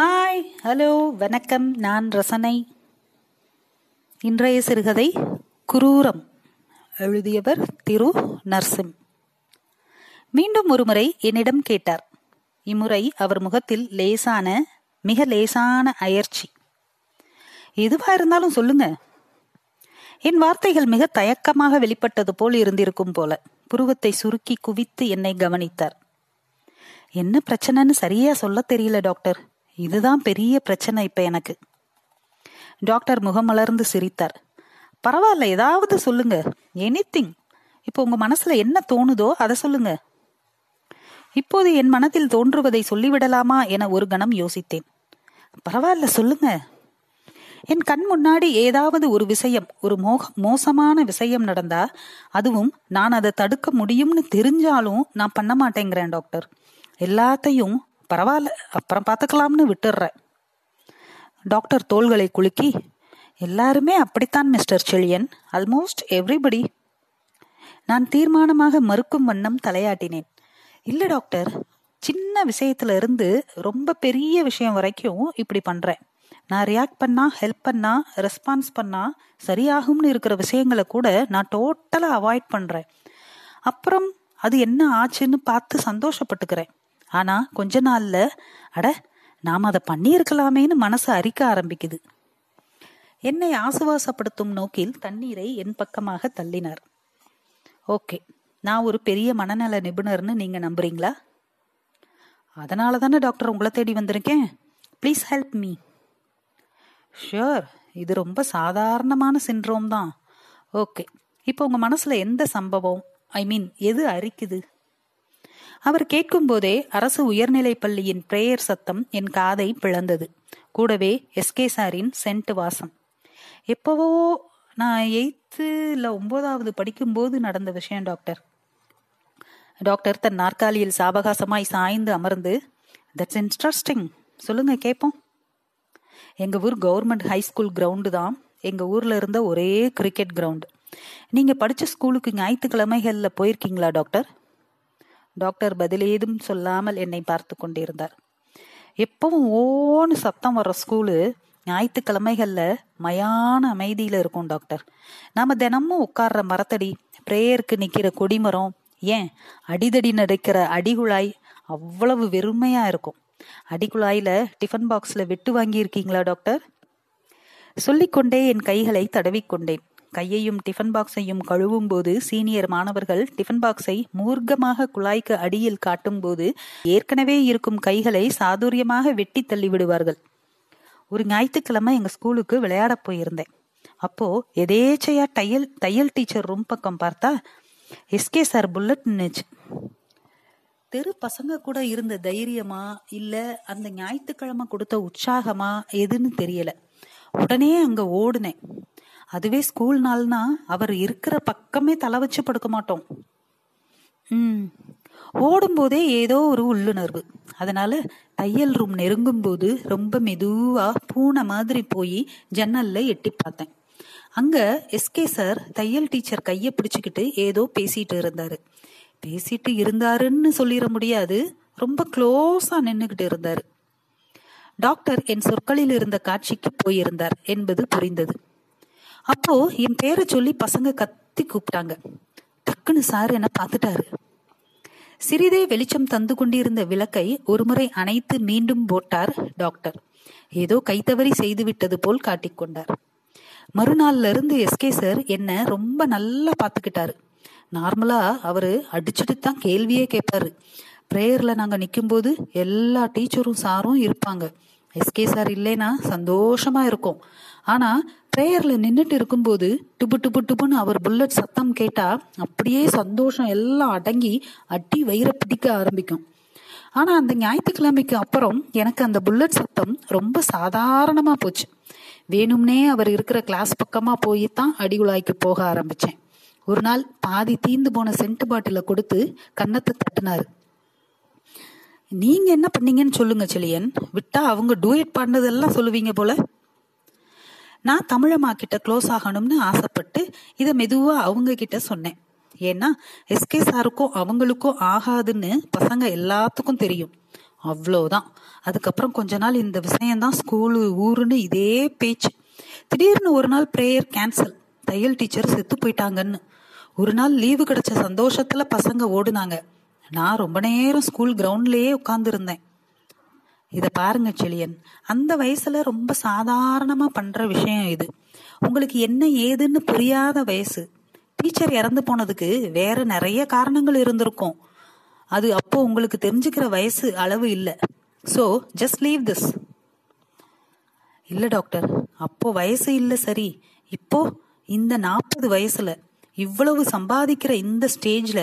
Hi hello வணக்கம் நான் ரசனை. இன்றைய சிறுகதை குரூரம் எழுதியவர் திரு நர்சிம். மீண்டும் ஒருமுறை என்னிடம் கேட்டார். இம்முறை அவர் முகத்தில் லேசான மிக லேசான அயர்ச்சி எதுவா இருந்தாலும் சொல்லுங்க. என் வார்த்தைகள் மிக தயக்கமாக வெளிப்பட்டது போல் இருந்திருக்கும் போல புருவத்தை சுருக்கி குவித்து என்னை கவனித்தார். என்ன பிரச்சனைன்னு சரியா சொல்ல தெரியல டாக்டர். இதுதான் பெரிய பிரச்சனை இப்ப எனக்கு. டாக்டர் முகமலர்ந்து சிரித்தார். பரவாயில்ல ஏதாவது சொல்லுங்க. எனிதிங் இப்போ உங்க மனசுல என்ன தோணுதோ அதை சொல்லுங்க. இப்போது என் மனதில் தோன்றுவதை சொல்லிவிடலாமா என ஒரு கணம் யோசித்தேன். பரவாயில்ல சொல்லுங்க. என் கண் முன்னாடி ஏதாவது ஒரு விஷயம் ஒரு மோக மோசமான விஷயம் நடந்தா அதுவும் நான் அதை தடுக்க முடியும்னு தெரிஞ்சாலும் நான் பண்ண மாட்டேங்கிறேன் டாக்டர். எல்லாத்தையும் பரவாயில்ல அப்புறம் பார்த்துக்கலாம்னு விட்டுடுறேன். டாக்டர் தோள்களை குலுக்கி எல்லாருமே அப்படித்தான் மிஸ்டர் செழியன். ஆல்மோஸ்ட் எவ்ரிபடி நான் தீர்மானமாக மறுக்கும் வண்ணம் தலையாட்டினேன். இல்ல டாக்டர். சின்ன விஷயத்துல இருந்து ரொம்ப பெரிய விஷயம் வரைக்கும் இப்படி பண்றேன். நான் ரியாக்ட் பண்ணா ஹெல்ப் பண்ணா ரெஸ்பான்ஸ் பண்ணா சரியாகும்னு இருக்கிற விஷயங்களை கூட நான் டோட்டலா அவாய்ட் பண்றேன். அப்புறம் அது என்ன ஆச்சுன்னு பார்த்து சந்தோஷப்பட்டுக்கிறேன். ஆனா கொஞ்ச நாள்ல அட நாம் அதை பண்ணியிருக்கலாமேன்னு மனசு அரிக்க ஆரம்பிக்குது. என்னை ஆசுவாசப்படுத்தும் நோக்கில் தண்ணீரை என் பக்கமாக தள்ளினார். ஓகே நான் ஒரு பெரிய மனநல நிபுணர்னு நீங்க நம்புறீங்களா? அதனால தானே டாக்டர் உங்களை தேடி வந்திருக்கேன். ப்ளீஸ் ஹெல்ப் மீ ஷியோர் இது ரொம்ப சாதாரணமான சின்ரோம் தான். ஓகே இப்போ உங்க மனசுல எந்த சம்பவம் ஐ மீன் எது அரிக்குது? அவர் கேட்கும்போதே அரசு உயர்நிலைப் பள்ளியின் பிரேயர் சத்தம் என் காதை பிளந்தது. கூடவே எஸ்கே சாரின் சென்ட் வாசம். எப்பவோ நான் எயித்து இல்ல ஒன்பதாவது படிக்கும்போது நடந்த விஷயம் டாக்டர். டாக்டர் தன் நாற்காலியில் சாவகாசமாய் சாய்ந்து அமர்ந்து தட்ஸ் இன்ட்ரெஸ்டிங் சொல்லுங்க கேட்போம் எங்க ஊர் கவர்மெண்ட் ஹை ஸ்கூல் கிரவுண்டு தான். எங்க ஊர்ல இருந்த ஒரே கிரிக்கெட் கிரவுண்டு. நீங்க படிச்ச ஸ்கூலுக்கு ஞாயிற்றுக்கிழமைகள்ல போயிருக்கீங்களா டாக்டர்? டாக்டர் பதில் ஏதும் சொல்லாமல் என்னை பார்த்து கொண்டிருந்தார். எப்பவும் ஓன்னு சத்தம் வர்ற ஸ்கூலு ஞாயிற்றுக்கிழமைகள்ல மயான அமைதியில இருக்கும் டாக்டர். நாம தினமும் உட்கார்ற மரத்தடி பிரேயருக்கு நிக்கிற கொடிமரம் ஏன் அடிதடி நடக்கிற அடிகுழாய் அவ்வளவு வெறுமையா இருக்கும். அடிக்குழாயில டிஃபன் பாக்ஸ்ல வெட்டு வாங்கியிருக்கீங்களா டாக்டர்? சொல்லிக்கொண்டே என் கைகளை தடவிக்கொண்டேன். கையையும் டிஃபன் பாக்ஸையும் கழுவும் போது சீனியர் மாணவர்கள் டிஃபன் பாக்ஸை மூர்க்கமாக குழாய்க்கு அடியில் காட்டும் போது ஏற்கனவே இருக்கும் கைகளை சாதுரியமாக வெட்டி தள்ளி விடுவார்கள். ஒரு ஞாயிற்றுக்கிழமை எங்க ஸ்கூலுக்கு விளையாட போயிருந்தேன். அப்போ எதேச்சையா தையல் தையல் டீச்சர் ரூம் பக்கம் பார்த்தா எஸ்கே சார் புல்லட் நின்னுச்சு. தெரு பசங்க கூட இருந்த தைரியமா இல்ல அந்த ஞாயிற்றுக்கிழமை கொடுத்த உற்சாகமா எதுன்னு தெரியல. உடனே அங்க ஓடுனேன். அதுவே ஸ்கூல் நாள்னா அவர் இருக்கிற பக்கமே தலை வச்சு படுக்க மாட்டோம். ம். ஓடும்போதே ஏதோ ஒரு உள்ளுணர்வு. அதனால தையல் ரூம் நெருங்கும் போது ரொம்ப மெதுவா பூனை மாதிரி போய் ஜன்னல்ல எட்டி பார்த்தேன். அங்க எஸ்கே சார் தையல் டீச்சர் கைய பிடிச்சுக்கிட்டு ஏதோ பேசிட்டு இருந்தாரு. பேசிட்டு இருந்தாருன்னு சொல்லிட முடியாது ரொம்ப க்ளோஸா நின்னுகிட்டு இருந்தாரு. டாக்டர் என் சொற்களில் இருந்த காட்சிக்கு போயிருந்தார் என்பது புரிந்தது. அப்போ என் பேரை சொல்லி பசங்க கத்தி கூப்பிட்டாங்க. டக்குன்னு சார் என்ன பார்த்துட்டாரு. சிறிதே வெளிச்சம் தந்து கொண்டிருந்த விளக்கை ஒருமுறை அணைத்து மீண்டும் போட்டார் டாக்டர். ஏதோ கைத்தவறி செய்து விட்டது போல் காட்டிக்கொண்டார் மறுநாள்ல இருந்து எஸ்கே சார் என்ன ரொம்ப நல்லா பாத்துக்கிட்டாரு நார்மலா அவரு அடிச்சுட்டு தான் கேள்வியே கேட்பாரு. பிரேயர்ல நாங்க நிற்கும் போது எல்லா டீச்சரும் சாரும் இருப்பாங்க. எஸ்கே சார் இல்லைனா சந்தோஷமா இருக்கும். ஆனா பிரேயர்ல நின்றுட்டு இருக்கும்போது டுபு டுபு டுபுன்னு அவர் புல்லட் சத்தம் கேட்டா அப்படியே சந்தோஷம் எல்லாம் அடங்கி அடி வயிற பிடிக்க ஆரம்பிக்கும். ஆனா அந்த ஞாயிற்றுக்கிழமைக்கு அப்புறம் எனக்கு அந்த புல்லட் சத்தம் ரொம்ப சாதாரணமா போச்சு. வேணும்னே அவர் இருக்கிற கிளாஸ் பக்கமா போய் தான் அடிகுழாய்க்கு போக ஆரம்பிச்சேன். ஒரு நாள் பாதி தீந்து போன சென்ட் பாட்டில கொடுத்து கன்னத்தை தட்டினாரு. நீங்க என்ன பண்ணீங்கன்னு சொல்லுங்க செழியன். விட்டா அவங்க டூயட் பாடினதெல்லாம் சொல்லுவீங்க போல. நான் தமிழம்மா கிட்ட க்ளோஸ் ஆகணும்னு ஆசைப்பட்டு இதை மெதுவா அவங்க கிட்ட சொன்னேன். ஏன்னா எஸ்கே சாருக்கும் அவங்களுக்கும் ஆகாதுன்னு பசங்க எல்லாத்துக்கும் தெரியும். அவ்வளோதான் அதுக்கப்புறம் கொஞ்ச நாள் இந்த விஷயம்தான் ஸ்கூலு ஊருன்னு இதே பேச்சு. திடீர்னு ஒரு நாள் ப்ரேயர் கேன்சல் தையல் டீச்சர் செத்து போயிட்டாங்கன்னு. ஒரு நாள் லீவு கிடைச்ச சந்தோஷத்துல பசங்க ஓடுனாங்க. நான் ரொம்ப நேரம் ஸ்கூல் கிரவுண்ட்லயே உட்கார்ந்துருந்தேன். இத பாருங்க செழியன் அந்த வயசுல ரொம்ப சாதாரணமா பண்ற விஷயம் இது. உங்களுக்கு என்ன ஏதுன்னு புரியாத வயசு. டீச்சர் இறந்து போனதுக்கு வேற நிறைய காரணங்கள் இருந்திருக்கும். அது அப்போ உங்களுக்கு தெரிஞ்சுக்கிற வயசு அளவு இல்ல. சோ ஜஸ்ட் லீவ் திஸ் இல்ல டாக்டர் அப்போ வயசு இல்ல சரி. இப்போ இந்த நாற்பது வயசுல இவ்வளவு சம்பாதிக்கிற இந்த ஸ்டேஜ்ல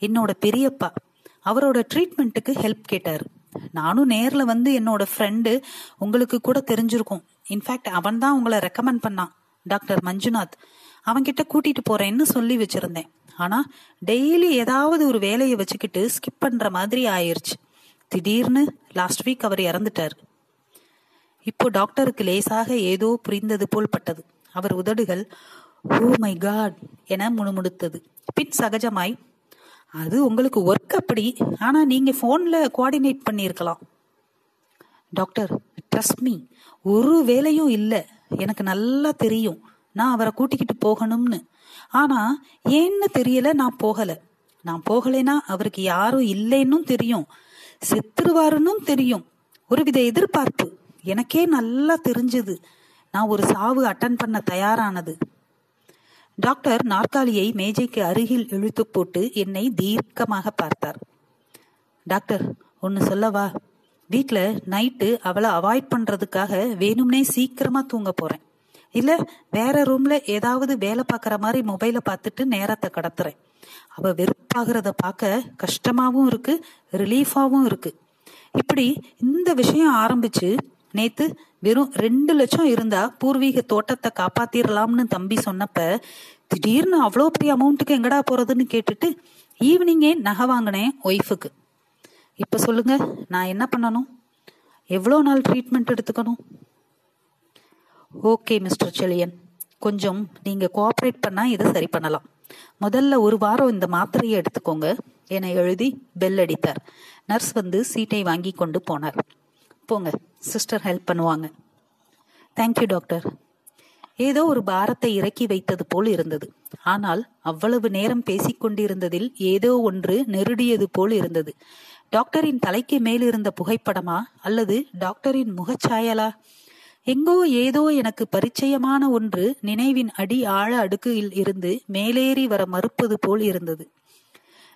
என்னோட பெரியப்பா அவரோட ட்ரீட்மெண்ட்டுக்கு ஹெல்ப் கேட்டார். நானும் நேரில் வந்து என்னோட ஃப்ரெண்டு உங்களுக்கு கூட தெரிஞ்சிருக்கும். இன்ஃபேக்ட் அவன் தான் உங்களை ரெக்கமெண்ட் பண்ணான் டாக்டர் மஞ்சுநாத். அவன்கிட்ட கூட்டிட்டு போறேன்னு சொல்லி வச்சிருந்தேன். ஆனா டெய்லி ஏதாவது ஒரு வேலையை வச்சுக்கிட்டு ஸ்கிப் பண்ற மாதிரி ஆயிருச்சு. திடீர்னு லாஸ்ட் வீக் அவர் இறந்துட்டார். இப்போ டாக்டருக்கு லேசாக ஏதோ புரிந்தது போல் பட்டது. அவர் உதடுகள் ஓ மை காட் என முணுமுணுத்தது. பின் சகஜமாய் அது உங்களுக்கு ஒர்க் அப்படி. ஆனால் நீங்கள் ஃபோனில் கோஆர்டினேட் பண்ணியிருக்கலாம். டாக்டர் ட்ரஸ்ட் மீ ஒரு வேலையும் இல்லை. எனக்கு நல்லா தெரியும். நான் அவரை கூட்டிக்கிட்டு போகணும்னு. ஆனால் ஏன்னு தெரியல நான் போகலை. நான் போகலைன்னா அவருக்கு யாரும் இல்லைன்னு தெரியும். செத்துருவாருன்னு தெரியும். ஒருவித எதிர்பார்ப்பு. எனக்கே நல்லா தெரிஞ்சது. நான் ஒரு சாவு அட்டன் பண்ண தயாரானது. டாக்டர் நாற்காலியை மேஜைக்கு அருகில் இழுத்து போட்டு என்னை தீர்க்கமாக பார்த்தார். டாக்டர் ஒன்னு சொல்லவா வீட்டில் நைட்டு அவளை அவாய்ட் பண்றதுக்காக வேணும்னே சீக்கிரமா தூங்க போறேன். இல்ல வேற ரூம்ல ஏதாவது வேலை பார்க்குற மாதிரி மொபைல பார்த்துட்டு நேரத்தை கடத்துறேன். அவ வெறுப்பாகிறத பார்க்க கஷ்டமாவும் இருக்கு ரிலீஃபாவும் இருக்கு. இப்படி இந்த விஷயம் ஆரம்பிச்சு நேத்து வெறும் ரெண்டு லட்சம் இருந்தா பூர்வீக தோட்டத்தை காப்பாத்திரலாம்னு தம்பி சொன்னப்ப திடீர்னு அவ்வளோ பெரிய அமௌண்ட்டுக்கு எங்கடா போறதுன்னு கேட்டுட்டு ஈவினிங்கே நகை வாங்கினேன் ஒய்ஃபுக்கு. இப்ப சொல்லுங்க நான் என்ன பண்ணணும்? எவ்வளோ நாள் ட்ரீட்மெண்ட் எடுத்துக்கணும்? Okay mister Chezhiyan. கொஞ்சம் நீங்க கோஆப்ரேட் பண்ணா இதை சரி பண்ணலாம். முதல்ல ஒரு வாரம் இந்த மாத்திரையை எடுத்துக்கோங்க. என எழுதி பெல் அடித்தார். நர்ஸ் வந்து சீட்டை வாங்கி கொண்டு போனார். போங்க சிஸ்டர் ஹெல்ப் பண்ணுவாங்க. தேங்க்யூ டாக்டர் ஏதோ ஒரு பாரத்தை இறக்கி வைத்தது போல் இருந்தது. ஆனால் அவ்வளவு நேரம் பேசிக்கொண்டிருந்ததில் ஏதோ ஒன்று நெருடியது போல் இருந்தது. டாக்டரின் தலைக்கு மேலிருந்த புகைப்படமா அல்லது டாக்டரின் முகச்சாயலா? எங்கோ ஏதோ எனக்கு பரிச்சயமான ஒன்று நினைவின் அடி ஆழ அடுக்கில் இருந்து மேலேறி வர மறுப்பது போல் இருந்தது.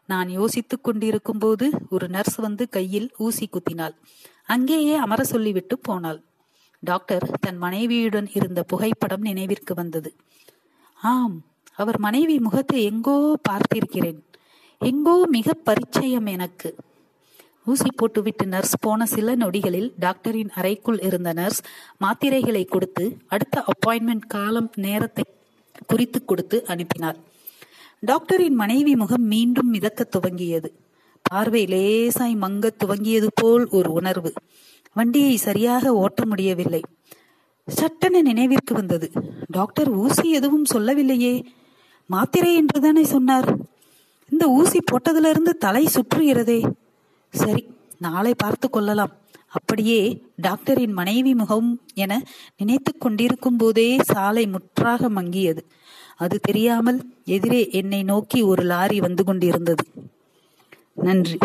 நான் யோசித்துக் கொண்டிருக்கும் போது ஒரு நர்ஸ் வந்து கையில் ஊசி குத்தினாள். அங்கேயே அமர சொல்லிவிட்டு போனாள். டாக்டர் தன் மனைவியுடன் இருந்த புகைப்படம் நினைவிற்கு வந்தது. ஆம் அவர் மனைவி முகத்தை எங்கோ பார்த்திருக்கிறேன். எங்கோ மிக பரிச்சயம் எனக்கு. ஊசி போட்டுவிட்டு நர்ஸ் போன சில நொடிகளில் டாக்டரின் அறைக்குள் இருந்த நர்ஸ் மாத்திரைகளை கொடுத்து அடுத்த அப்பாயின்மெண்ட் காலம் நேரத்தை குறித்து கொடுத்து அனுப்பினார். டாக்டரின் மனைவி முகம் மீண்டும் மிதக்க துவங்கியது. பார்வை லேசாய் மங்க துவங்கியது போல் ஒரு உணர்வு. வண்டியை சரியாக ஓட்ட முடியவில்லை. சட்டென நினைவிற்கு வந்தது. டாக்டர் ஊசி எதுவும் சொல்லவில்லையே. மாத்திரை என்றுதானே சொன்னார். இந்த ஊசி போட்டதிலிருந்து தலை சுற்றுகிறதே. சரி நாளை பார்த்து கொள்ளலாம். அப்படியே டாக்டரின் மனைவி முகம் என நினைத்து கொண்டிருக்கும் போதே சாலை முற்றாக மங்கியது. அது தெரியாமல் எதிரே என்னை நோக்கி ஒரு லாரி வந்து கொண்டிருந்தது. நன்றி.